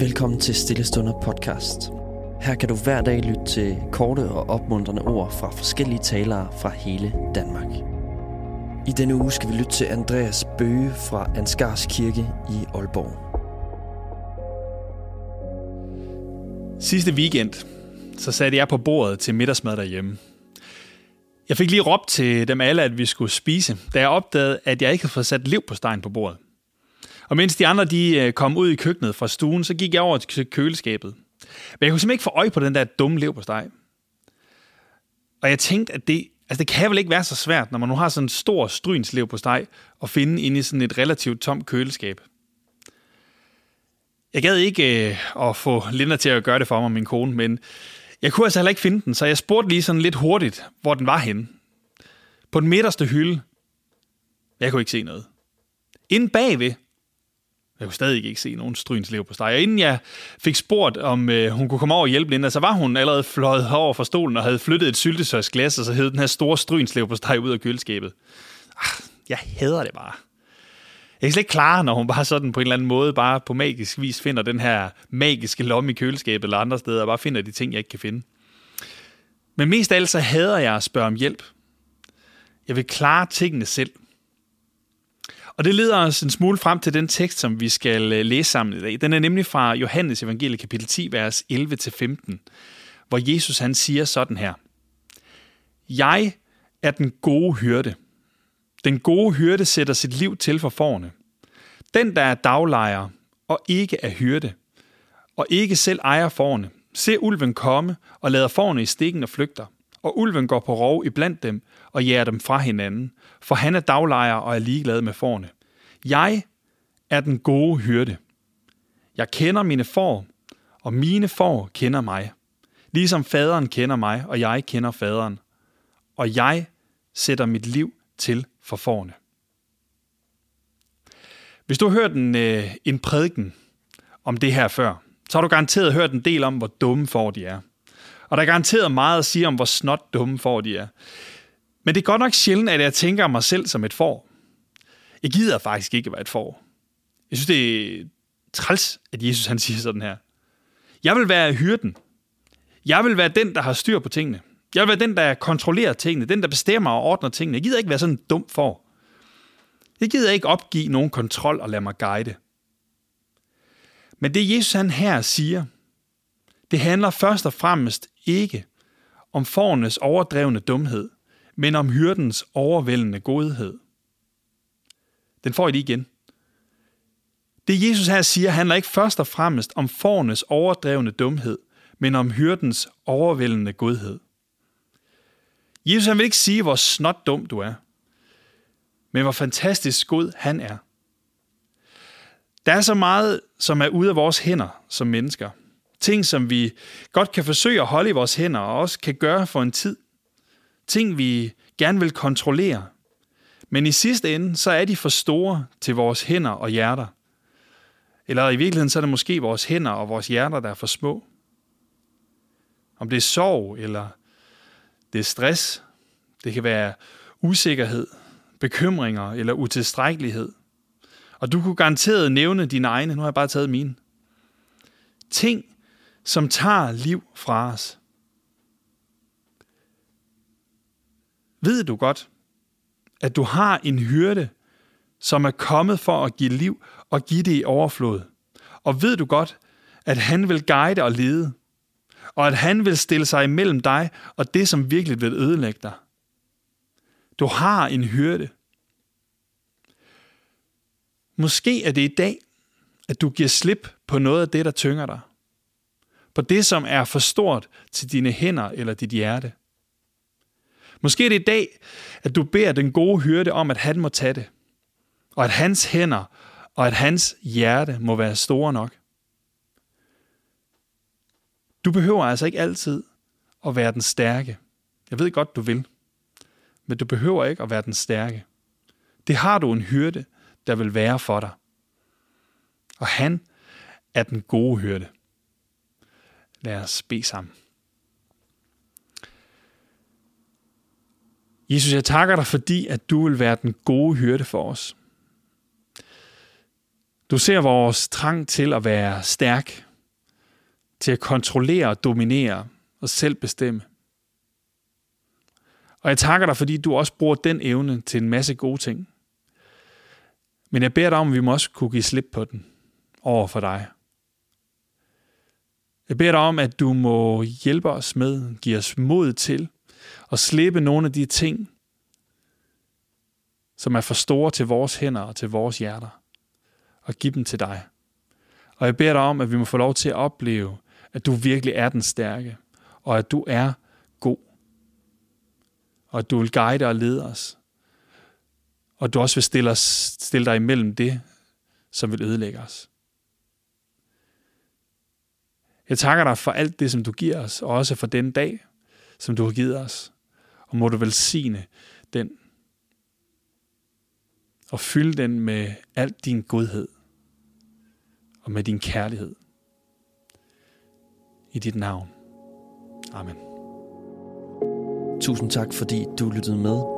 Velkommen til Stillestunder podcast. Her kan du hver dag lytte til korte og opmuntrende ord fra forskellige talere fra hele Danmark. I denne uge skal vi lytte til Andreas Bøge fra Ansgars Kirke i Aalborg. Sidste weekend, så satte jeg på bordet til middagsmad derhjemme. Jeg fik lige råbt til dem alle, at vi skulle spise, da jeg opdagede, at jeg ikke havde fået sat liv på stegen på bordet. Og mens de andre de øh, kom ud i køkkenet fra stuen, så gik jeg over til køleskabet. Men jeg kunne simpelthen ikke få øje på den der dumme lev på steg. Og jeg tænkte, at det, altså det kan vel ikke være så svært, når man nu har sådan en stor strynslev på steg, at finde inde i sådan et relativt tomt køleskab. Jeg gad ikke øh, at få Linda til at gøre det for mig, min kone, men jeg kunne altså heller ikke finde den, så jeg spurgte lige sådan lidt hurtigt, hvor den var henne. På den midterste hylde. Jeg kunne ikke se noget. Inden bagved, jeg kunne stadig ikke se nogen strynslev på steg. Og inden jeg fik spurgt, om øh, hun kunne komme over og hjælpe Linda, så var hun allerede fløjet over fra stolen og havde flyttet et syltesøjsglas, og så hed den her store strynslev på steg ud af køleskabet. Ah, jeg hader det bare. Jeg kan slet ikke klare, når hun bare sådan på en eller anden måde, bare på magisk vis finder den her magiske lomme i køleskabet eller andre steder, og bare finder de ting, jeg ikke kan finde. Men mest af alt så hader jeg at spørge om hjælp. Jeg vil klare tingene selv. Og det leder os en smule frem til den tekst, som vi skal øh, læse sammen i dag. Den er nemlig fra Johannes evangelie kapitel 10, vers 11-15, hvor Jesus han siger sådan her. Jeg er den gode hyrde. Den gode hyrde sætter sit liv til for forne. Den, der er daglejer og ikke er hyrde, og ikke selv ejer forne, ser ulven komme og lader forne i stikken og flygter. Og ulven går på rov iblandt dem og jager dem fra hinanden, for han er daglejer og er ligeglad med forne. Jeg er den gode hyrde. Jeg kender mine får, og mine får kender mig. Ligesom faderen kender mig, og jeg kender faderen. Og jeg sætter mit liv til for forne. Hvis du har hørt en, øh, en prædiken om det her før, så har du garanteret hørt en del om, hvor dumme får de er. Og der er garanteret meget at sige om, hvor snot dumme får de er. Men det er godt nok sjældent, at jeg tænker mig selv som et får. Jeg gider faktisk ikke være et får. Jeg synes, det er træls, at Jesus han siger sådan her. Jeg vil være hyrden. Jeg vil være den, der har styr på tingene. Jeg vil være den, der kontrollerer tingene, den, der bestemmer og ordner tingene. Jeg gider ikke være sådan en dum for. Jeg gider ikke opgive nogen kontrol og lade mig guide. Men det Jesus han her siger, det handler først og fremmest ikke om fornes overdrevne dumhed, men om hyrdens overvældende godhed. Den får I lige igen. Det Jesus her siger, handler ikke først og fremmest om fornes overdrevne dumhed, men om hyrdens overvældende godhed. Jesus han vil ikke sige, hvor snot dum du er, men hvor fantastisk god han er. Der er så meget, som er ude af vores hænder som mennesker. Ting, som vi godt kan forsøge at holde i vores hænder, og også kan gøre for en tid. Ting, vi gerne vil kontrollere. Men i sidste ende, så er de for store til vores hænder og hjerter. Eller i virkeligheden, så er det måske vores hænder og vores hjerter, der er for små. Om det er sorg, eller det er stress, det kan være usikkerhed, bekymringer eller utilstrækkelighed. Og du kunne garanteret nævne dine egne, nu har jeg bare taget mine. Ting, som tager liv fra os. Ved du godt, at du har en hyrde, som er kommet for at give liv og give det i overflod? Og ved du godt, at han vil guide og lede, og at han vil stille sig imellem dig og det, som virkelig vil ødelægge dig? Du har en hyrde. Måske er det i dag, at du giver slip på noget af det, der tynger dig. På det, som er for stort til dine hænder eller dit hjerte. Måske er det i dag, at du beder den gode hyrde om, at han må tage det. Og at hans hænder og at hans hjerte må være store nok. Du behøver altså ikke altid at være den stærke. Jeg ved godt, du vil. Men du behøver ikke at være den stærke. Det har du en hyrde, der vil være for dig. Og han er den gode hyrde. Lad os bede sammen. Jesus, jeg takker dig, fordi at du vil være den gode hyrde for os. Du ser vores trang til at være stærk. til at kontrollere og dominere og selv bestemme. Og jeg takker dig, fordi du også bruger den evne til en masse gode ting. Men jeg beder dig om, at vi må også kunne give slip på den over for dig. Jeg beder dig om, at du må hjælpe os med, give os mod til at slippe nogle af de ting, som er for store til vores hænder og til vores hjerter, og give dem til dig. Og jeg beder dig om, at vi må få lov til at opleve, at du virkelig er den stærke, og at du er god. Og at du vil guide og lede os. Og at du også vil stille, os, stille dig imellem det, som vil ødelægge os. Jeg takker dig for alt det, som du giver os, og også for den dag, som du har givet os. Og må du velsigne den, og fylde den med al din godhed, og med din kærlighed. I dit navn. Amen. Tusind tak, fordi du lyttede med.